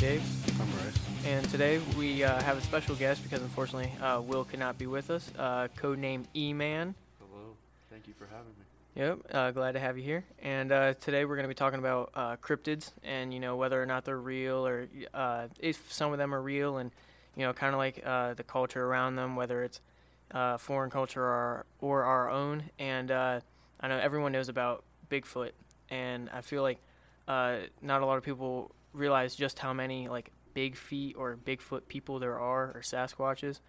Dave, I'm Bryce. and today we uh, have a special guest because unfortunately uh, Will could not be with us. Uh, codename E-Man. Hello. Thank you for having me. Yep, uh, glad to have you here. And uh, today we're going to be talking about uh, cryptids and you know whether or not they're real or uh, if some of them are real and you know kind of like uh, the culture around them, whether it's uh, foreign culture or or our own. And uh, I know everyone knows about Bigfoot, and I feel like uh, not a lot of people realize just how many like big feet or Bigfoot people there are or Sasquatches.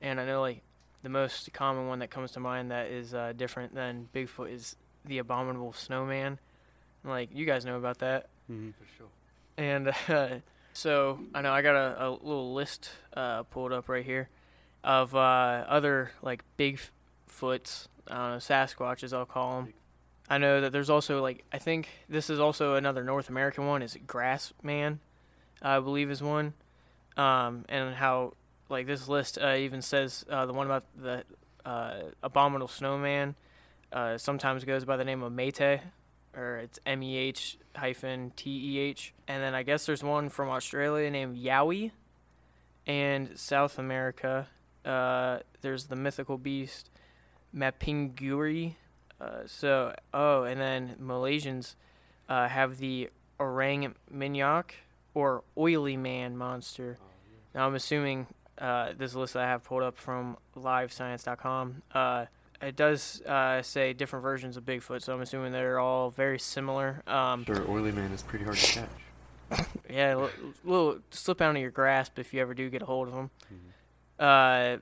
And I know like the most common one that comes to mind that is uh, different than Bigfoot is the abominable snowman. Like you guys know about that. Mm-hmm. For sure. And uh, so I know I got a, a little list uh, pulled up right here of uh, other like Bigfoots, know Sasquatches I'll call them. I know that there's also like I think this is also another North American one. Is Grass Man, I believe is one, um, and how like this list uh, even says uh, the one about the uh, abominable snowman uh, sometimes goes by the name of Mete, or it's M E H hyphen T E H, and then I guess there's one from Australia named Yowie, and South America uh, there's the mythical beast Mapinguari. Uh, so oh, and then Malaysians uh, have the orang minyak or oily man monster. Oh, yeah. Now I'm assuming uh, this list that I have pulled up from livescience.com. Uh, it does uh, say different versions of Bigfoot, so I'm assuming they're all very similar. Um, Sure, oily man is pretty hard to catch. yeah, a little, little slip out of your grasp if you ever do get a hold of them. Mhm. Uh,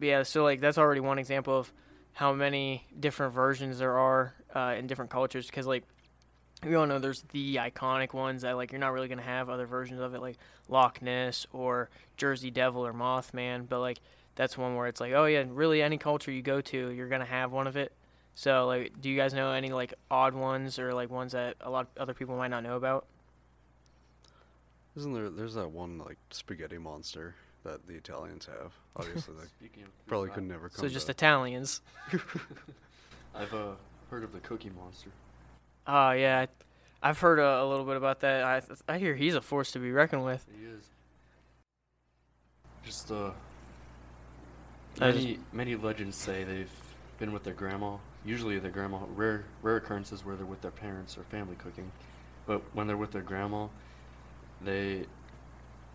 yeah, so like that's already one example of how many different versions there are uh, in different cultures. Because like we all know there's the iconic ones that like you're not really gonna have other versions of it, like Loch Ness or Jersey Devil or Mothman. But like that's one where it's like, oh yeah, really any culture you go to, you're gonna have one of it. So like, do you guys know any like odd ones or like ones that a lot of other people might not know about? Isn't there? There's that one like spaghetti monster that the Italians have. Obviously, like Speaking of probably food, could never come. So to just Italians. I've uh, heard of the Cookie Monster. Oh yeah, I- I've heard a, a little bit about that. I I hear he's a force to be reckoned with. He is. Just uh, I just- many many legends say they've been with their grandma. Usually their grandma. Rare rare occurrences where they're with their parents or family cooking, but when they're with their grandma, they.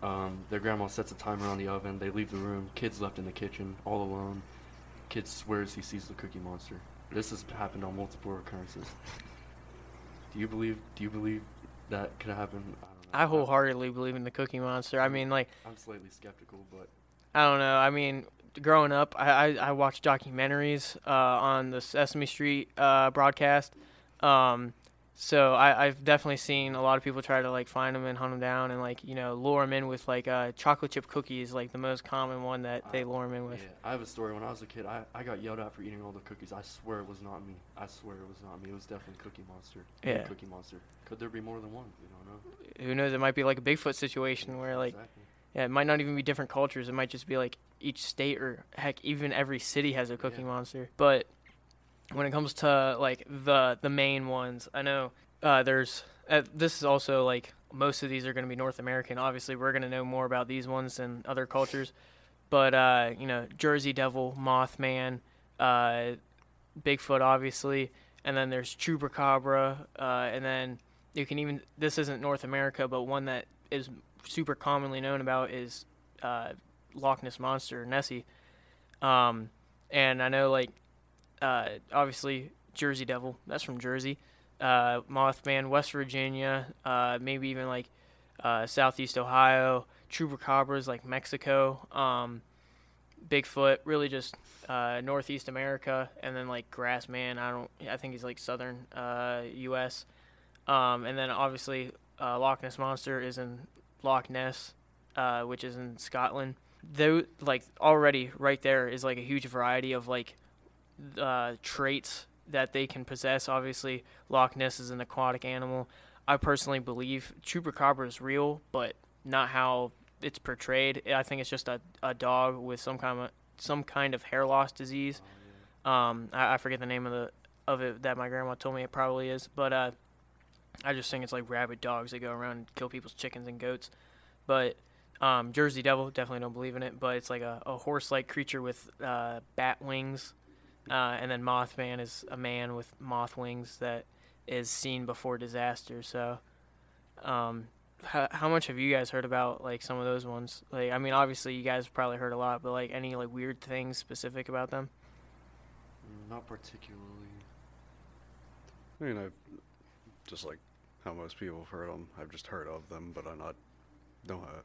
Um, their grandma sets a timer on the oven. They leave the room. Kids left in the kitchen, all alone. Kid swears he sees the Cookie Monster. This has happened on multiple occurrences. Do you believe? Do you believe that could happen? I don't know. I wholeheartedly believe in the Cookie Monster. I mean, like I'm slightly skeptical, but I don't know. I mean, growing up, I I, I watched documentaries uh, on the Sesame Street uh, broadcast. Um, so I, I've definitely seen a lot of people try to like find them and hunt them down and like you know lure them in with like uh, chocolate chip cookies, like the most common one that they I- lure them in with. yeah, I have a story. When I was a kid, I, I got yelled at for eating all the cookies. I swear it was not me. I swear it was not me. It was definitely Cookie Monster. Yeah. Cookie Monster. Could there be more than one? We don't know. Who knows? It might be like a Bigfoot situation where like exactly. Yeah, it might not even be different cultures. It might just be like each state or heck, even every city has a cookie Yeah. monster. But when it comes to like the the main ones, I know uh, there's uh, this is also like most of these are going to be North American. Obviously, we're going to know more about these ones than other cultures. But uh, you know, Jersey Devil, Mothman, uh, Bigfoot, obviously, and then there's Chupacabra, uh, and then you can even this isn't North America, but one that is super commonly known about is uh, Loch Ness monster Nessie. Um, and I know like uh, obviously Jersey Devil, that's from Jersey. Uh, Mothman, West Virginia, uh, maybe even like uh, Southeast Ohio. Chupacabras like Mexico. Um, Bigfoot, really just uh, Northeast America, and then like Grassman. I don't. I think he's like Southern uh, U.S. Um, and then obviously uh, Loch Ness monster is in Loch Ness, uh, which is in Scotland. Though, like already right there is like a huge variety of like uh, traits that they can possess. Obviously, Loch Ness is an aquatic animal. I personally believe Chupacabra is real, but not how it's portrayed. I think it's just a, a dog with some kind of some kind of hair loss disease. Um, I, I forget the name of the of it that my grandma told me it probably is, but uh, I just think it's like rabid dogs that go around and kill people's chickens and goats. But um, Jersey Devil, definitely don't believe in it, but it's like a, a horse-like creature with uh, bat wings, uh, and then Mothman is a man with moth wings that is seen before disaster. So, um, how, how much have you guys heard about like some of those ones? Like, I mean, obviously you guys probably heard a lot, but like any like weird things specific about them? Not particularly. I mean, I've just like how most people have heard them. I've just heard of them, but I'm not know how.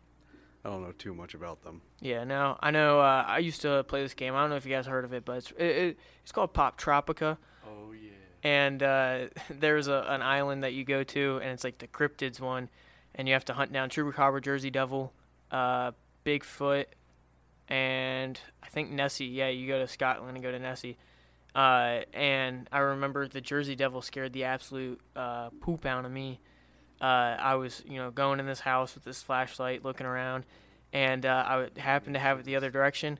I don't know too much about them. Yeah, no, I know. Uh, I used to play this game. I don't know if you guys heard of it, but it's it, it, it's called Poptropica. Oh yeah. and uh, there's a, an island that you go to, and it's like the cryptids one, and you have to hunt down Chupacabra, Jersey Devil, uh, Bigfoot, and I think Nessie. Yeah, you go to Scotland and go to Nessie. Uh, and I remember the Jersey Devil scared the absolute uh, poop out of me. Uh, I was, you know, going in this house with this flashlight, looking around, and uh, I happened to have it the other direction.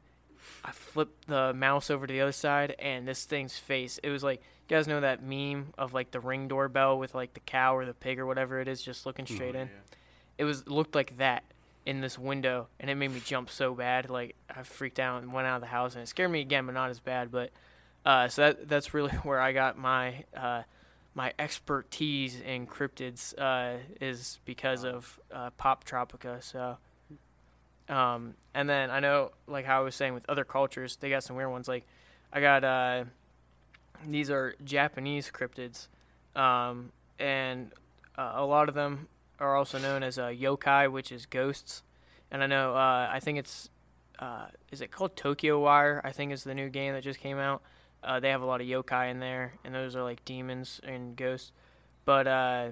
I flipped the mouse over to the other side, and this thing's face. It was like you guys know that meme of like the ring doorbell with like the cow or the pig or whatever it is, just looking straight in. It was looked like that in this window, and it made me jump so bad. Like I freaked out and went out of the house, and it scared me again, but not as bad. But uh, so that that's really where I got my uh, my expertise in cryptids uh, is because of uh, Poptropica. So. Um, and then I know, like how I was saying with other cultures, they got some weird ones. Like, I got uh, these are Japanese cryptids, um, and uh, a lot of them are also known as uh, yokai, which is ghosts. And I know, uh, I think it's, is it called Tokyo Wire? I think is the new game that just came out. Uh, they have a lot of yokai in there, and those are like demons and ghosts. But uh,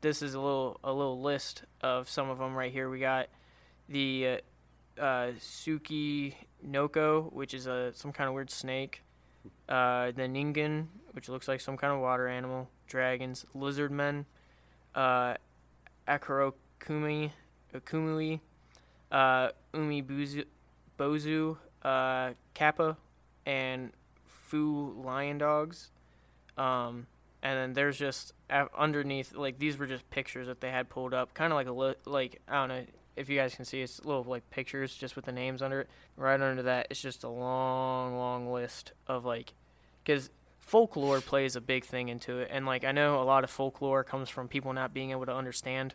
this is a little a little list of some of them right here. We got the uh, uh, Suki Noko, which is a some kind of weird snake. Uh, the Ningen, which looks like some kind of water animal. Dragons, lizard men. Uh, Akurokumi, Okumui, uh, Umibuzu, Bozu, uh, Kappa, and Fu lion dogs. Um, and then there's just underneath, like these were just pictures that they had pulled up, kind of like a li- like I don't know if you guys can see, it's little like pictures just with the names under it. Right under that, it's just a long, long list of like, because folklore plays a big thing into it, and like I know a lot of folklore comes from people not being able to understand,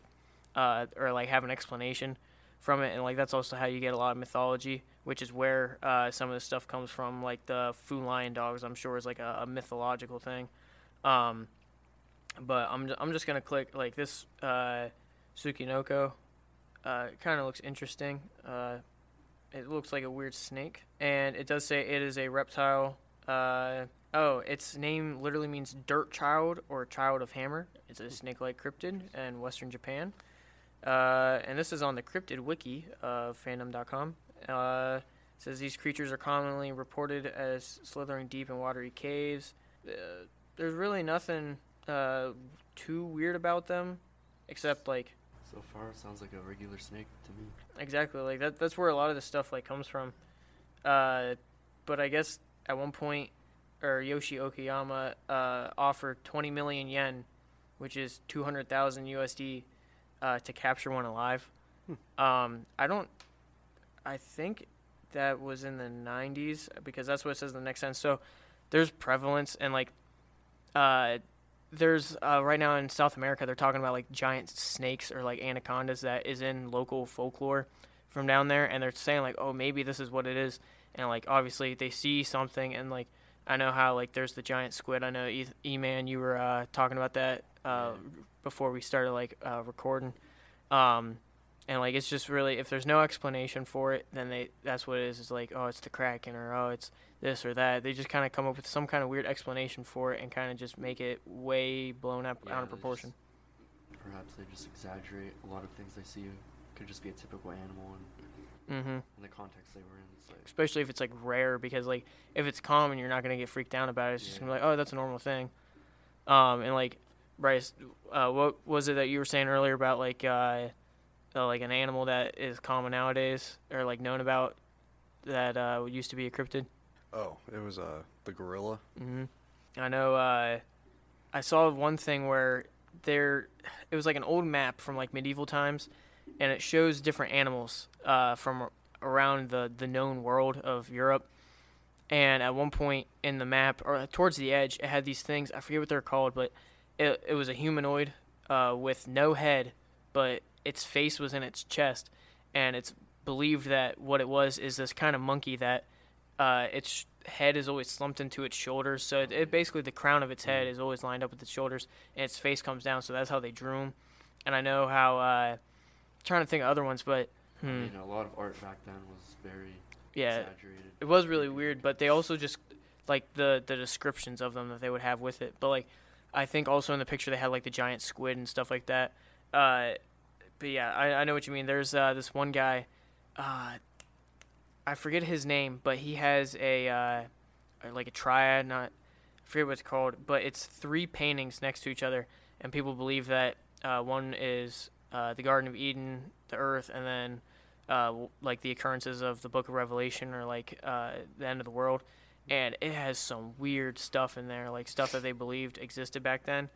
uh, or like have an explanation from it, and like that's also how you get a lot of mythology, which is where uh, some of the stuff comes from. Like the Fu lion dogs, I'm sure is like a, a mythological thing. Um, but I'm I'm just gonna click like this uh, Tsuchinoko. Uh, it kind of looks interesting. Uh, it looks like a weird snake, and it does say it is a reptile. Uh, oh, its name literally means dirt child or child of hammer. It's a snake-like cryptid in Western Japan. Uh, and this is on the cryptid wiki of fandom.com. Uh, says these creatures are commonly reported as slithering deep in watery caves. Uh, there's really nothing uh, too weird about them, except like So far, it sounds like a regular snake to me. exactly like that. That's where a lot of the stuff like comes from. Uh, but I guess at one point, or Yoshii Okayama uh, offered 20 million yen, which is 200,000 USD, uh, to capture one alive. Um, I don't. I think that was in the 90s because that's what it says in the next sentence. So there's prevalence and like, uh, there's uh, right now in South America they're talking about like giant snakes or like anacondas that is in local folklore from down there, and they're saying like, oh maybe this is what it is, and like obviously they see something and like I know how like there's the giant squid. I know E, e- Man you were uh, talking about that uh, before we started like uh, recording, um, and like it's just really if there's no explanation for it, then they that's what it is. It's like oh it's the kraken or oh it's this or that. They just kind of come up with some kind of weird explanation for it and kind of just make it way blown up Yeah, out of proportion. just- perhaps they just exaggerate a lot of things they see. Could just be a typical animal, and Mm-hmm. in the context they were in, like Especially if it's like rare, because like if it's common, you're not gonna get freaked out about it. It's just gonna be like, oh, that's a normal thing. Um, and like Bryce, uh, what was it that you were saying earlier about like uh, uh, like an animal that is common nowadays or like known about that uh, used to be a cryptid? Oh, it was uh the gorilla. hmm I know. Uh, I saw one thing where there it was like an old map from like medieval times, and it shows different animals uh, from around the the known world of Europe. And at one point in the map, or towards the edge, it had these things. I forget what they're called, but it it was a humanoid uh, with no head, but its face was in its chest, and it's believed that what it was is this kind of monkey that uh, its head is always slumped into its shoulders. So it, it basically the crown of its head is always lined up with its shoulders, and its face comes down. So that's how they drew him. And I know how. Uh, trying to think of other ones, but I hmm, mean, a lot of art back then was very yeah, exaggerated. it was really weird. But they also just like the the descriptions of them that they would have with it. But like, I think also in the picture they had like the giant squid and stuff like that. Uh, but yeah, I, I know what you mean. There's uh, this one guy, uh, I forget his name, but he has a uh, like a triad, not I forget what it's called, but it's three paintings next to each other, and people believe that uh, one is uh, the Garden of Eden, the Earth, and then like the occurrences of the Book of Revelation or like the end of the world, and it has some weird stuff in there, like stuff that they believed existed back then.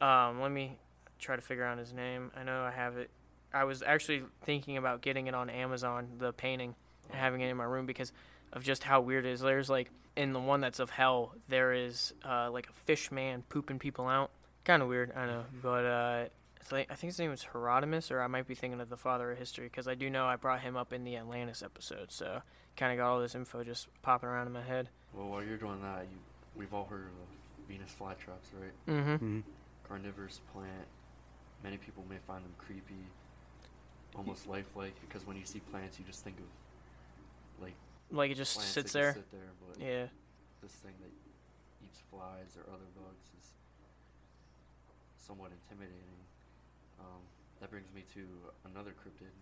Um, let me try to figure out his name. I know I have it. I was actually thinking about getting it on Amazon, the painting, and having it in my room because of just how weird it is. There's like in the one that's of hell, there is uh, like a fish man pooping people out. Kind of weird, I know, but uh, I think his name was Herodotus, or I might be thinking of the father of history because I do know I brought him up in the Atlantis episode, so kind of got all this info just popping around in my head. Well, while you're doing that, you we've all heard of Venus flytraps, right? Mm-hmm. hmm Carnivorous plant. Many people may find them creepy, almost lifelike, because when you see plants, you just think of like Like it just sits there. Sit there, but Yeah. this thing that eats flies or other bugs is somewhat intimidating. Um, that brings me to another cryptid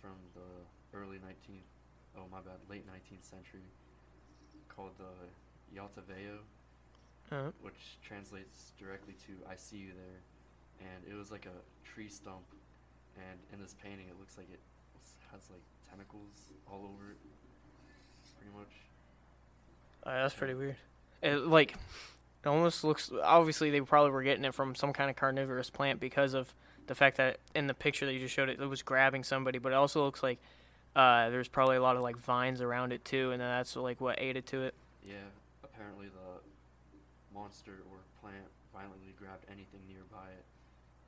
from the early 19th, oh my bad, late 19th century, called the Yaltaveo, Uh, which translates directly to "I see you there," and it was like a tree stump, and in this painting, it looks like it has like tentacles all over it, pretty much. uh, that's pretty weird. It like it almost looks. Obviously, they probably were getting it from some kind of carnivorous plant because of the fact that in the picture that you just showed, it, it was grabbing somebody. But it also looks like uh, there's probably a lot of like vines around it too, and that's like what aided to it. Yeah, apparently the monster or plant violently grabbed anything nearby it,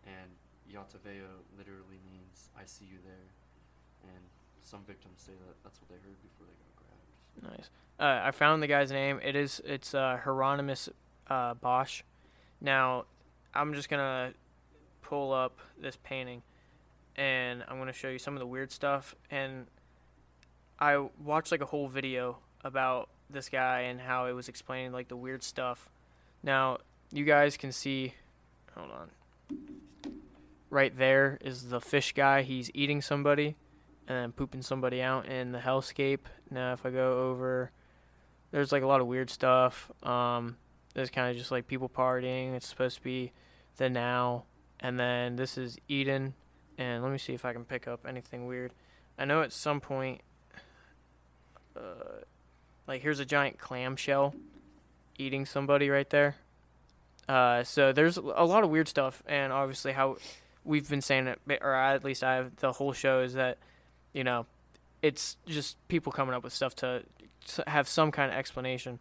and Yataveo literally means "I see you there," and some victims say that that's what they heard before they got grabbed. Nice. Uh, I found the guy's name. It is it's uh, Hieronymus uh, Bosch. Now, I'm just gonna pull up this painting, and I'm gonna show you some of the weird stuff. And I watched like a whole video about this guy and how it was explaining like the weird stuff. Now, you guys can see. Hold on. Right there is the fish guy. He's eating somebody and pooping somebody out in the hellscape. Now, if I go over, there's like a lot of weird stuff. Um, there's kind of just like people partying. It's supposed to be the now, and then this is Eden. And let me see if I can pick up anything weird. I know at some point, uh, like here's a giant clamshell eating somebody right there. Uh, so there's a lot of weird stuff, and obviously how we've been saying it, or at least I have the whole show is that you know, it's just people coming up with stuff to have some kind of explanation.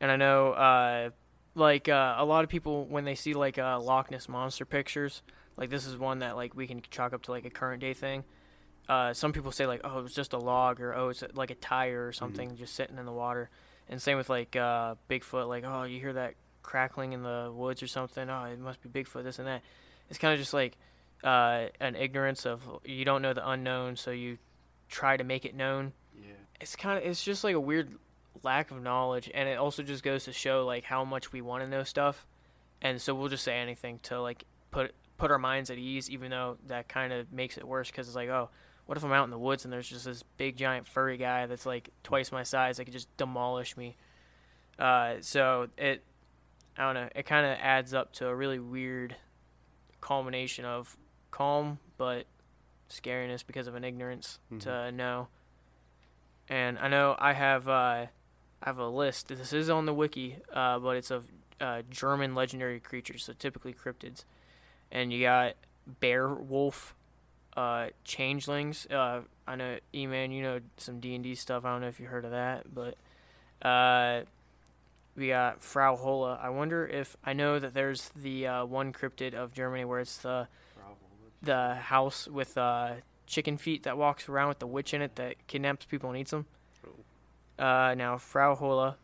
And I know, uh, like uh, a lot of people when they see like uh, Loch Ness monster pictures, like this is one that like we can chalk up to like a current day thing. Uh, some people say like, oh, it's just a log, or oh, it's like a tire or something just sitting in the water. And same with like uh, Bigfoot, like oh, you hear that crackling in the woods or something. Oh, it must be Bigfoot, this and that. It's kind of just like uh, an ignorance of you don't know the unknown, so you try to make it known. Yeah, It's kind of it's just like a weird lack of knowledge, and it also just goes to show like how much we want to know stuff, and so we'll just say anything to like put put our minds at ease, even though that kind of makes it worse because it's like oh. What if I'm out in the woods and there's just this big giant furry guy that's like twice my size that could just demolish me? Uh, so it, I don't know, it kind of adds up to a really weird culmination of calm but scariness because of an ignorance to know. And I know I have uh, I have a list. This is on the wiki, uh, but it's of uh, German legendary creatures, so typically cryptids. and you got bear wolf, uh, changelings. Uh, I know E Man, you know some D and D stuff. I don't know if you heard of that, but uh, we got Frau Holle. I wonder if I know that there's the uh, one cryptid of Germany where it's the the house with uh, chicken feet that walks around with the witch in it that kidnaps people and eats them. Uh, now, Frau Holle,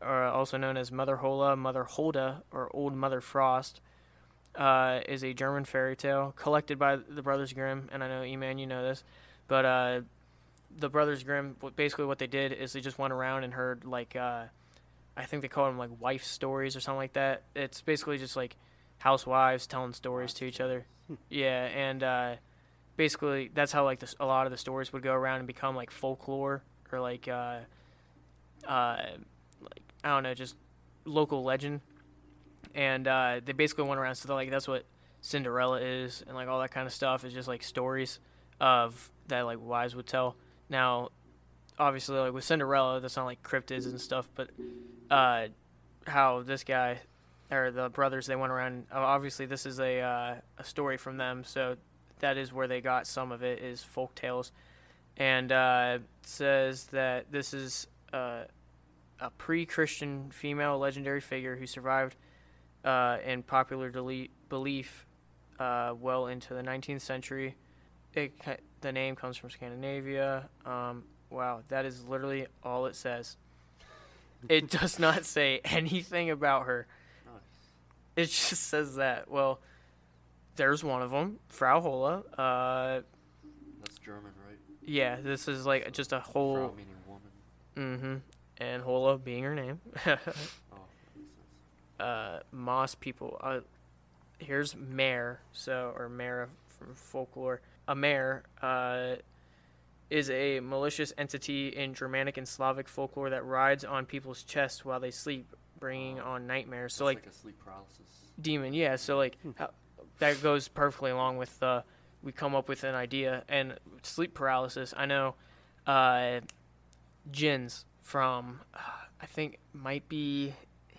or also known as Mother Holle, Mother Holda, or Old Mother Frost, uh, is a German fairy tale collected by the Brothers Grimm. And I know, E-Man, you know this, but uh, the Brothers Grimm, basically what they did is they just went around and heard like, uh, I think they call them like wife stories or something like that. It's basically just like housewives telling stories to each other. Yeah, and uh, basically that's how like this, a lot of the stories would go around and become like folklore or like uh, like I don't know, just local legend. And uh, they basically went around, so they're like that's what Cinderella is, and like all that kind of stuff is just like stories of that like wives would tell. Now, obviously, like with Cinderella, that's not like cryptids and stuff, but uh, how this guy or the brothers they went around. uh, Obviously, this is a uh, a story from them, so that is where they got some of it is folk tales, and uh, says that this is uh, a pre-Christian female legendary figure who survived uh, in popular dele- belief uh, well into the 19th century. It, the name comes from Scandinavia. Um, wow, that is literally all it says. It does not say anything about her. Nice. It just says that. Well, there's one of them, Frau Holle. Uh, That's German, right? yeah, this is like just a whole. Mm-hmm. And Holle being her name. Oh, that makes sense. uh, Moss people. Uh, here's mare. So or mare from folklore. A mare uh, is a malicious entity in Germanic and Slavic folklore that rides on people's chests while they sleep, bringing on nightmares. So like like a sleep paralysis. demon yeah so like how, that goes perfectly along with uh we come up with an idea and sleep paralysis i know uh jinns from uh, i think might be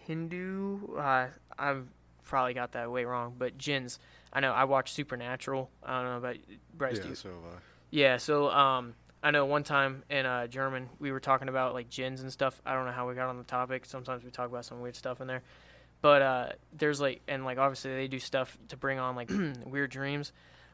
hindu uh i've probably got that way wrong but jinns. i know i watch supernatural i don't know about bryce yeah, you- so uh, yeah, so um, I know one time in uh, German we were talking about like jinns and stuff. I don't know how we got on the topic. Sometimes we talk about some weird stuff in there, but uh, there's like and like obviously they do stuff to bring on like weird dreams.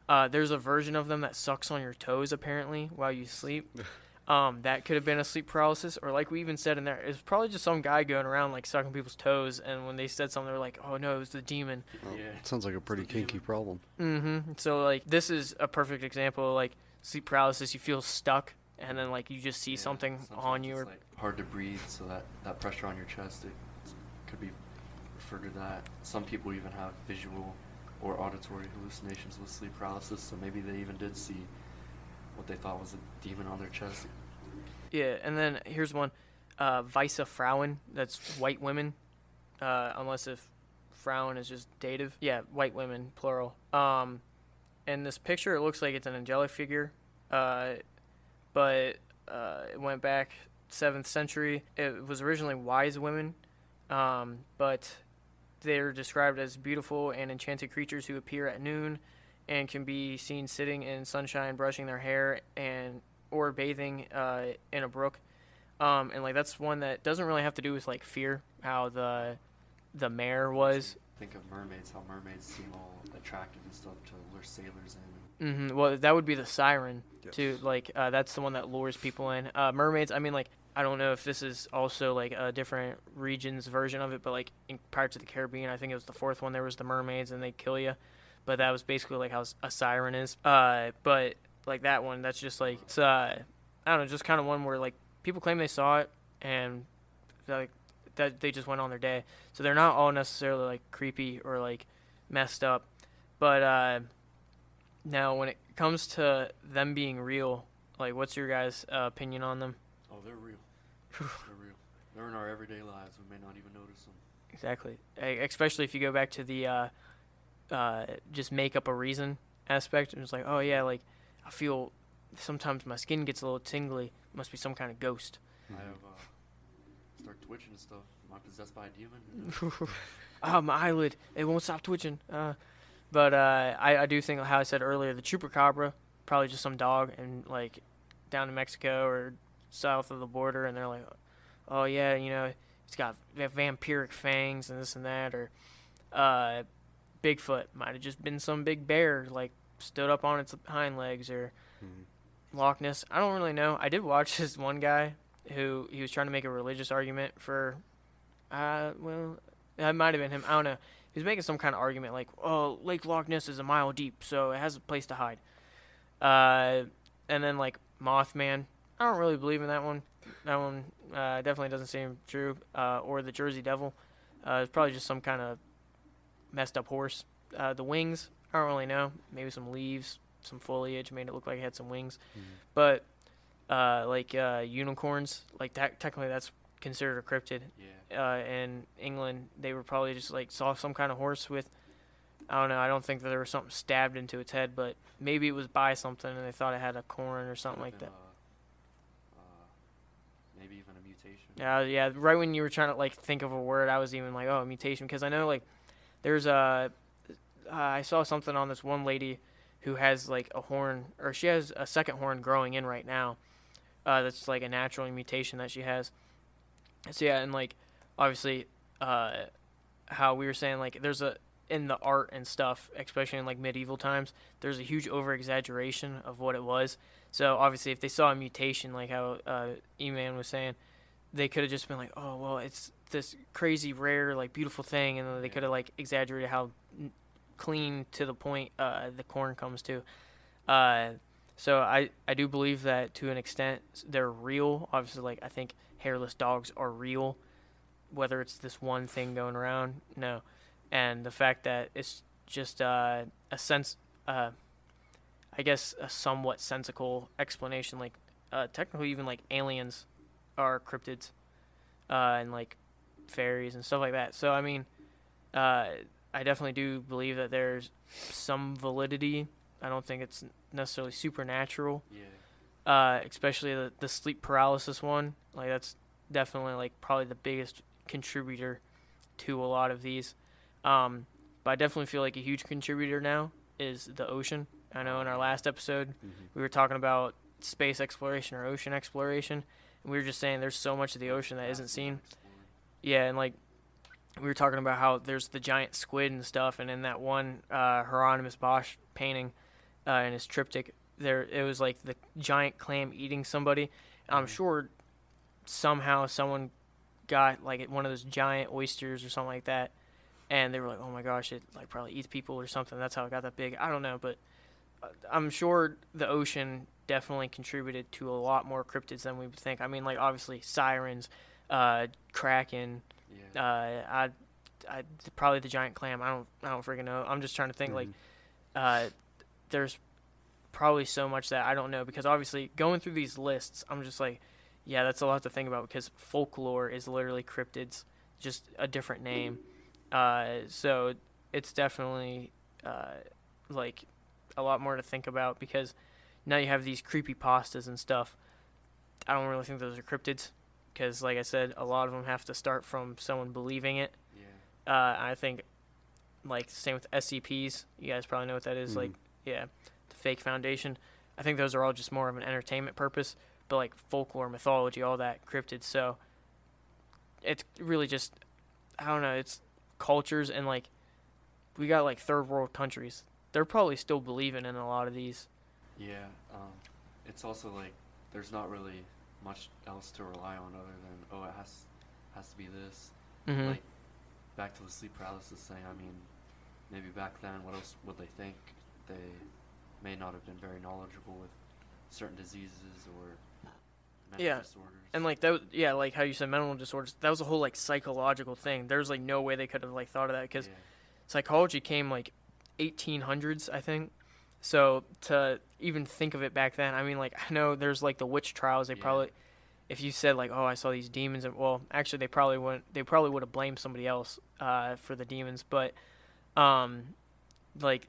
Uh, there's a version of them that sucks on your toes apparently while you sleep. Um, that could have been a sleep paralysis, or like we even said in there, it's probably just some guy going around like sucking people's toes. And when they said something, they're like, "Oh no, it was the demon." well, Yeah. it sounds like a pretty the demon. kinky problem. Mm-hmm. So like this is a perfect example of like sleep paralysis. You feel stuck, and then like you just see Yeah, something on you. it's, Or, like hard to breathe, so that that pressure on your chest it could be referred to that. Some people even have visual or auditory hallucinations with sleep paralysis, so maybe they even did see what they thought was a demon on their chest. Yeah, and then here's one, uh, Frauen. That's white women, uh, unless if Frauen is just dative. Yeah, white women plural. Um, in this picture, it looks like it's an angelic figure, uh, but uh, it went back seventh century. It was originally wise women, um, but they're described as beautiful and enchanted creatures who appear at noon and can be seen sitting in sunshine, brushing their hair, and or bathing uh, in a brook. Um, and like that's one that doesn't really have to do with like fear, how the the mare was. Think of mermaids, how mermaids seem all attractive and stuff to lure sailors in. Mm-hmm. Well, that would be the siren too. Like uh, that's the one that lures people in. Uh, mermaids. I mean, like I don't know if this is also like a different region's version of it, but like in Pirates of the Caribbean, I think it was the fourth one. There was the mermaids and they kill you, but that was basically like how a siren is. Uh, but like that one, that's just like it's uh, I don't know, just kind of one where like people claim they saw it and like that they just went on their day. So they're not all necessarily like creepy or like messed up, but uh. Now, when it comes to them being real, like, what's your guys' uh, opinion on them? Oh, they're real. they're real. They're in our everyday lives. We may not even notice them. Exactly. Especially if you go back to the uh, uh, just make up a reason aspect. And it's like, oh, yeah, like, I feel sometimes my skin gets a little tingly. Must be some kind of ghost. I have uh, start twitching and stuff. Am I possessed by a demon? Oh, my eyelid. It won't stop twitching. Uh, But uh, I, I do think, how I said earlier, the chupacabra, probably just some dog and like down in Mexico or south of the border, and they're like, oh yeah, you know, it's got vampiric fangs and this and that, or uh, Bigfoot might have just been some big bear like stood up on its hind legs, or Mhm. Loch Ness. I don't really know. I did watch this one guy who he was trying to make a religious argument for, uh, well, that might have been him. I don't know. He was making some kind of argument like, oh, Lake Loch Ness is a mile deep, so it has a place to hide. Uh, and then like Mothman. I don't really believe in that one. That one uh, definitely doesn't seem true. Uh, or the Jersey Devil. Uh, it's probably just some kind of messed up horse. Uh, the wings, I don't really know. Maybe some leaves, some foliage made it look like it had some wings. Mhm. But uh, like uh, unicorns, like that, technically that's considered a cryptid. Yeah. Uh, in England, they were probably just like saw some kind of horse with. I don't know. I don't think that there was something stabbed into its head, but maybe it was by something and they thought it had a corn or something like that. Uh, uh, maybe even a mutation. Yeah, yeah. Right when you were trying to like think of a word, I was even like, oh, mutation, because I know like there's a. Uh, I saw something on this one lady who has like a horn, or she has a second horn growing in right now. Uh, that's like a natural mutation that she has. So yeah, and like obviously, uh, how we were saying like there's a in the art and stuff, especially in like medieval times, there's a huge over exaggeration of what it was. So obviously, if they saw a mutation, like how uh, E-Man was saying, they could have just been like, oh well, it's this crazy rare like beautiful thing, and then they could have like exaggerated how clean to the point uh, the corn comes to. Uh, so I I do believe that to an extent they're real. Obviously, like I think hairless dogs are real, whether it's this one thing going around, no, and the fact that it's just uh, a sense, uh, I guess a somewhat sensical explanation. Like uh, technically, even like aliens are cryptids, uh, and like fairies and stuff like that. So I mean, uh, I definitely do believe that there's some validity. I don't think it's necessarily supernatural, Yeah. uh, especially the the sleep paralysis one. Like that's definitely like probably the biggest contributor to a lot of these. Um, but I definitely feel like a huge contributor now is the ocean. I know in our last episode Mhm. we were talking about space exploration or ocean exploration, and we were just saying there's so much of the ocean that isn't seen. Yeah, and like we were talking about how there's the giant squid and stuff, and in that one uh, Hieronymus Bosch painting uh, in his triptych, there it was like the giant clam eating somebody. And I'm Mhm. sure somehow someone got like one of those giant oysters or something like that, and they were like, "Oh my gosh, it like probably eats people or something." That's how it got that big. I don't know, but uh, I'm sure the ocean definitely contributed to a lot more cryptids than we would think. I mean, like obviously sirens, uh, kraken, Yeah. uh, I, I probably the giant clam. I don't, I don't freaking know. I'm just trying to think like, Mhm. uh, there's probably so much that I don't know because obviously going through these lists, I'm just like, yeah, that's a lot to think about because folklore is literally cryptids, just a different name. Uh, so it's definitely uh, like a lot more to think about because now you have these creepy pastas and stuff. I don't really think those are cryptids because, like I said, a lot of them have to start from someone believing it. Yeah. Uh, I think, like, same with SCPs. You guys probably know what that is. Like, yeah, the fake foundation. I think those are all just more of an entertainment purpose. But like folklore, mythology, all that cryptid. So it's really just, I don't know. It's cultures and like, we got like third world countries. They're probably still believing in a lot of these. Yeah. Um, it's also like there's not really much else to rely on other than oh it has has to be this. Mm-hmm. Like back to the sleep paralysis thing. I mean, maybe back then, what else would they think? They may not have been very knowledgeable with certain diseases or mental Yeah, disorders. And like that, yeah, like how you said mental disorders. That was a whole like psychological thing. There's like no way they could have like thought of that because yeah. psychology came like 1800s, I think. So to even think of it back then, I mean, like I know there's like the witch trials. They Yeah. probably, if you said like, oh, I saw these demons, and well, actually they probably wouldn't. They probably would have blamed somebody else uh, for the demons, but um, like.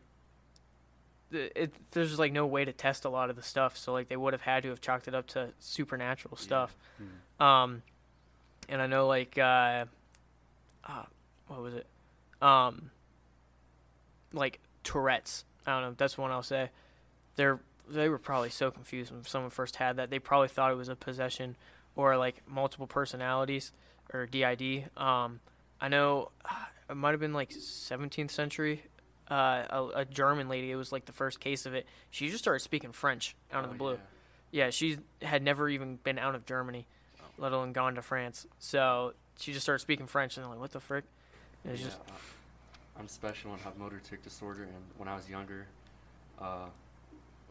It, there's like no way to test a lot of the stuff, so like they would have had to have chalked it up to supernatural Yeah. stuff. Mhm. Um, and I know like uh, uh, what was it? Um, like Tourette's. I don't know. That's one I'll say. They're they were probably so confused when someone first had that. They probably thought it was a possession or like multiple personalities or DID. Um, I know it might have been like 17th century. Uh, a, a German lady. It was like the first case of it. She just started speaking French out of Oh, the blue. yeah. Yeah, she had never even been out of Germany, let alone gone to France. So she just started speaking French, and they're like, "What the frick?" It's yeah, just uh, I'm special and have motor tic disorder, and when I was younger, uh,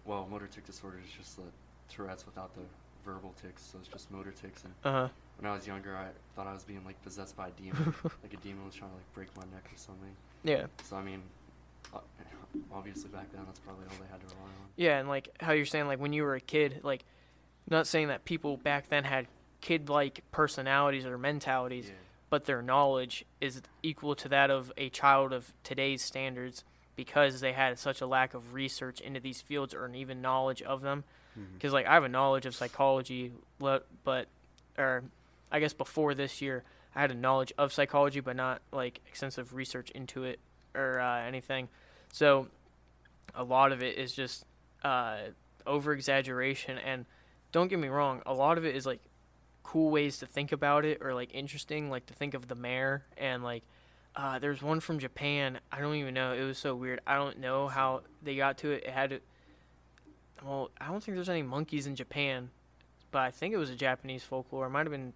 well, motor tic disorder is just the Tourette's without the verbal tics, so it's just motor tics. And uh huh. when I was younger, I thought I was being like possessed by a demon, like a demon was trying to like break my neck or something. Yeah, So I mean, obviously back then that's probably all they had to rely on. yeah, and like how you're saying, like when you were a kid, like not saying that people back then had kid-like personalities or mentalities, Yeah. but their knowledge is equal to that of a child of today's standards because they had such a lack of research into these fields or even knowledge of them. Because like I have a knowledge of psychology, but or I guess before this year I had a knowledge of psychology, but not like extensive research into it or uh, anything. So a lot of it is just uh, over exaggeration, and don't get me wrong, a lot of it is like cool ways to think about it or like interesting, like to think of the mare and like. Uh, there's one from Japan. I don't even know. It was so weird. I don't know how they got to it. It had to, well, I don't think there's any monkeys in Japan, but I think it was a Japanese folklore. It might have been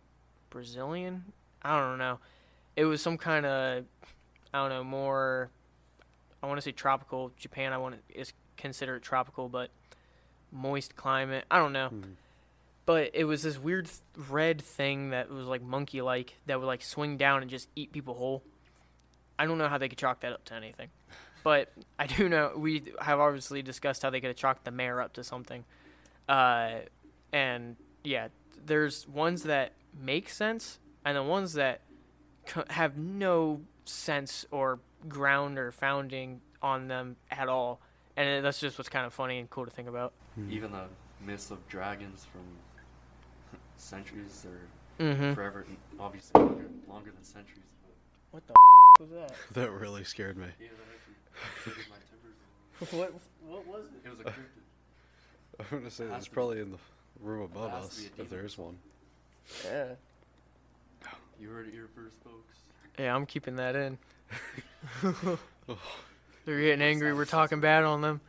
Brazilian. I don't know. It was some kind of, I don't know, more. I want to say tropical. Japan, I want to is considered tropical, but moist climate. I don't know. Mhm. But it was this weird th- red thing that was like monkey-like that would like swing down and just eat people whole. I don't know how they could chalk that up to anything, but I do know we have obviously discussed how they could have chalked the mare up to something. Uh, and yeah, there's ones that make sense, and the ones that co- have no sense or ground or founding on them at all. And that's just what's kind of funny and cool to think about. Mhm. Even the myths of dragons from centuries or Mm-hmm. forever, obviously longer, longer than centuries. But What the was that? That really scared me. yeah, that actually my timbers. what what was it? It was a cryptid. I'm gonna say Has that's probably in the room above us if there is one. Yeah. You heard it here first, folks. Yeah, I'm keeping that in. They're getting angry. We're talking bad on them.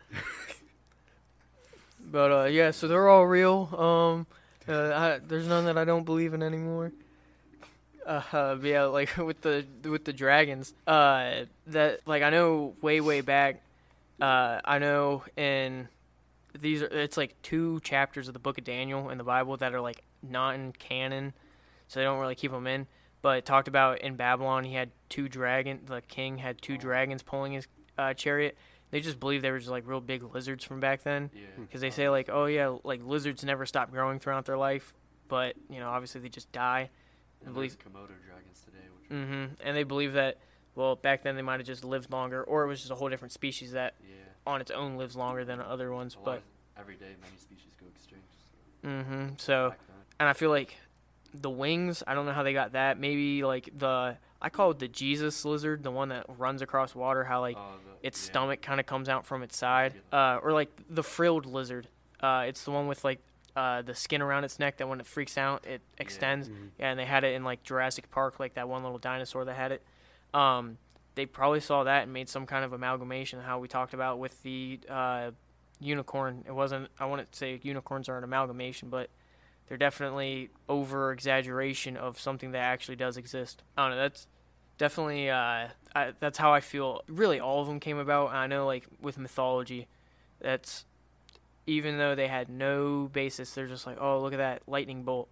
But uh, yeah, so they're all real. Um, uh, I, there's none that I don't believe in anymore. Uh, uh, yeah, like with the with the dragons. Uh, that like I know way way back. Uh, I know in these are it's like two chapters of the book of Daniel in the Bible that are like not in canon, so they don't really keep them in. But it talked about in Babylon, he had two dragon. The king had two dragons pulling his uh, chariot. They just believe they were just like real big lizards from back then, Yeah. because they say like, oh yeah, like lizards never stop growing throughout their life, but you know obviously they just die. And believe- Komodo dragons today, which are, hmm And they believe that well back then they might have just lived longer, or it was just a whole different species that yeah. on its own lives longer than other ones. But every day many species go extinct. So hmm so and I feel like the wings. I don't know how they got that. Maybe like the I call it the Jesus lizard, the one that runs across water. How like Oh, the- its yeah. stomach kind of comes out from its side, uh, or like the frilled lizard. Uh, it's the one with like uh, the skin around its neck that when it freaks out, it extends. Mhm. Yeah, and they had it in like Jurassic Park, like that one little dinosaur that had it. Um, they probably saw that and made some kind of amalgamation, how we talked about with the uh, unicorn. It wasn't. I wouldn't say unicorns are an amalgamation, but they're definitely over exaggeration of something that actually does exist. I don't know. That's definitely. Uh, I, that's how I feel. Really, all of them came about. I know, like with mythology, that's even though they had no basis, they're just like, oh, look at that lightning bolt,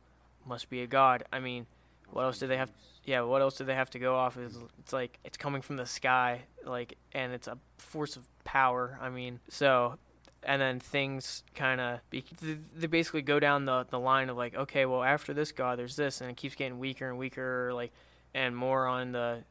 must be a god. I mean, what else did they have? yeah, what else do they have to go off? Is it's like it's coming from the sky, like, and it's a force of power. I mean, so, and then things kind of they basically go down the the line of like, okay, well, after this god, there's this, and it keeps getting weaker and weaker, like, and more on the,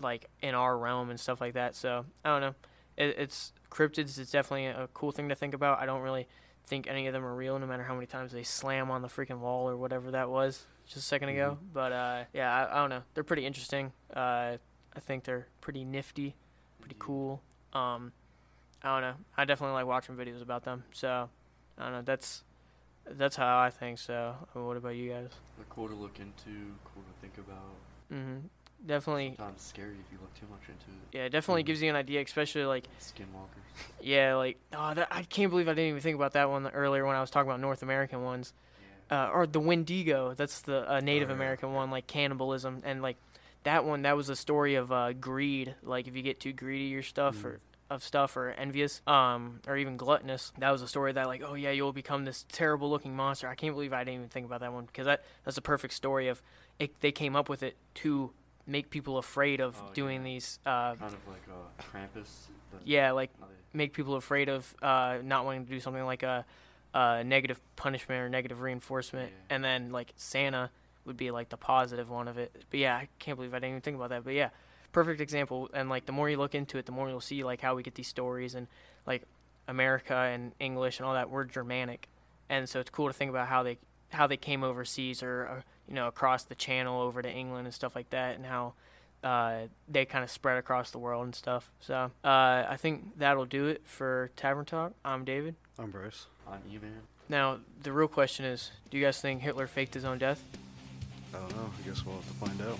like, in our realm and stuff like that. So I don't know. It, it's cryptids. It's definitely a cool thing to think about. I don't really think any of them are real, no matter how many times they slam on the freaking wall or whatever that was just a 2nd ago. But uh, yeah, I, I don't know. They're pretty interesting. Uh, I think they're pretty nifty, pretty Yeah. cool. Um, I don't know. I definitely like watching videos about them. So I don't know. That's that's how I think. So what about you guys? They're cool to look into, cool to think about. hmm Definitely. Sometimes scary if you look too much into it. Yeah, it definitely Mhm. gives you an idea, especially like Skinwalkers. yeah, like oh, that, I can't believe I didn't even think about that one earlier when I was talking about North American ones. Yeah. uh, or the Wendigo. That's the uh, Native Oh, yeah. American one, like cannibalism, and like that one. That was a story of uh, greed. Like if you get too greedy or stuff, Mm. or of stuff, or envious, um, or even gluttonous. That was a story that like, oh yeah, you'll become this terrible looking monster. I can't believe I didn't even think about that one because that that's a perfect story of it. They came up with it to make people afraid of Oh, doing yeah. these. Uh, Kind of like uh, Krampus. Yeah, like make people afraid of uh, not wanting to do something like a, a negative punishment or negative reinforcement, Yeah. and then like Santa would be like the positive one of it. But yeah, I can't believe I didn't even think about that. But yeah, perfect example. And like the more you look into it, the more you'll see like how we get these stories and like America and English and all that. We're Germanic, and so it's cool to think about how they how they came overseas or, or you know across the channel over to England and stuff like that, and how uh, they kind of spread across the world and stuff. So uh, I think that'll do it for Tavern Talk. I'm David. I'm Bryce. on Eman. Now the real question is, do you guys think Hitler faked his own death? I don't know. I guess we'll have to find out.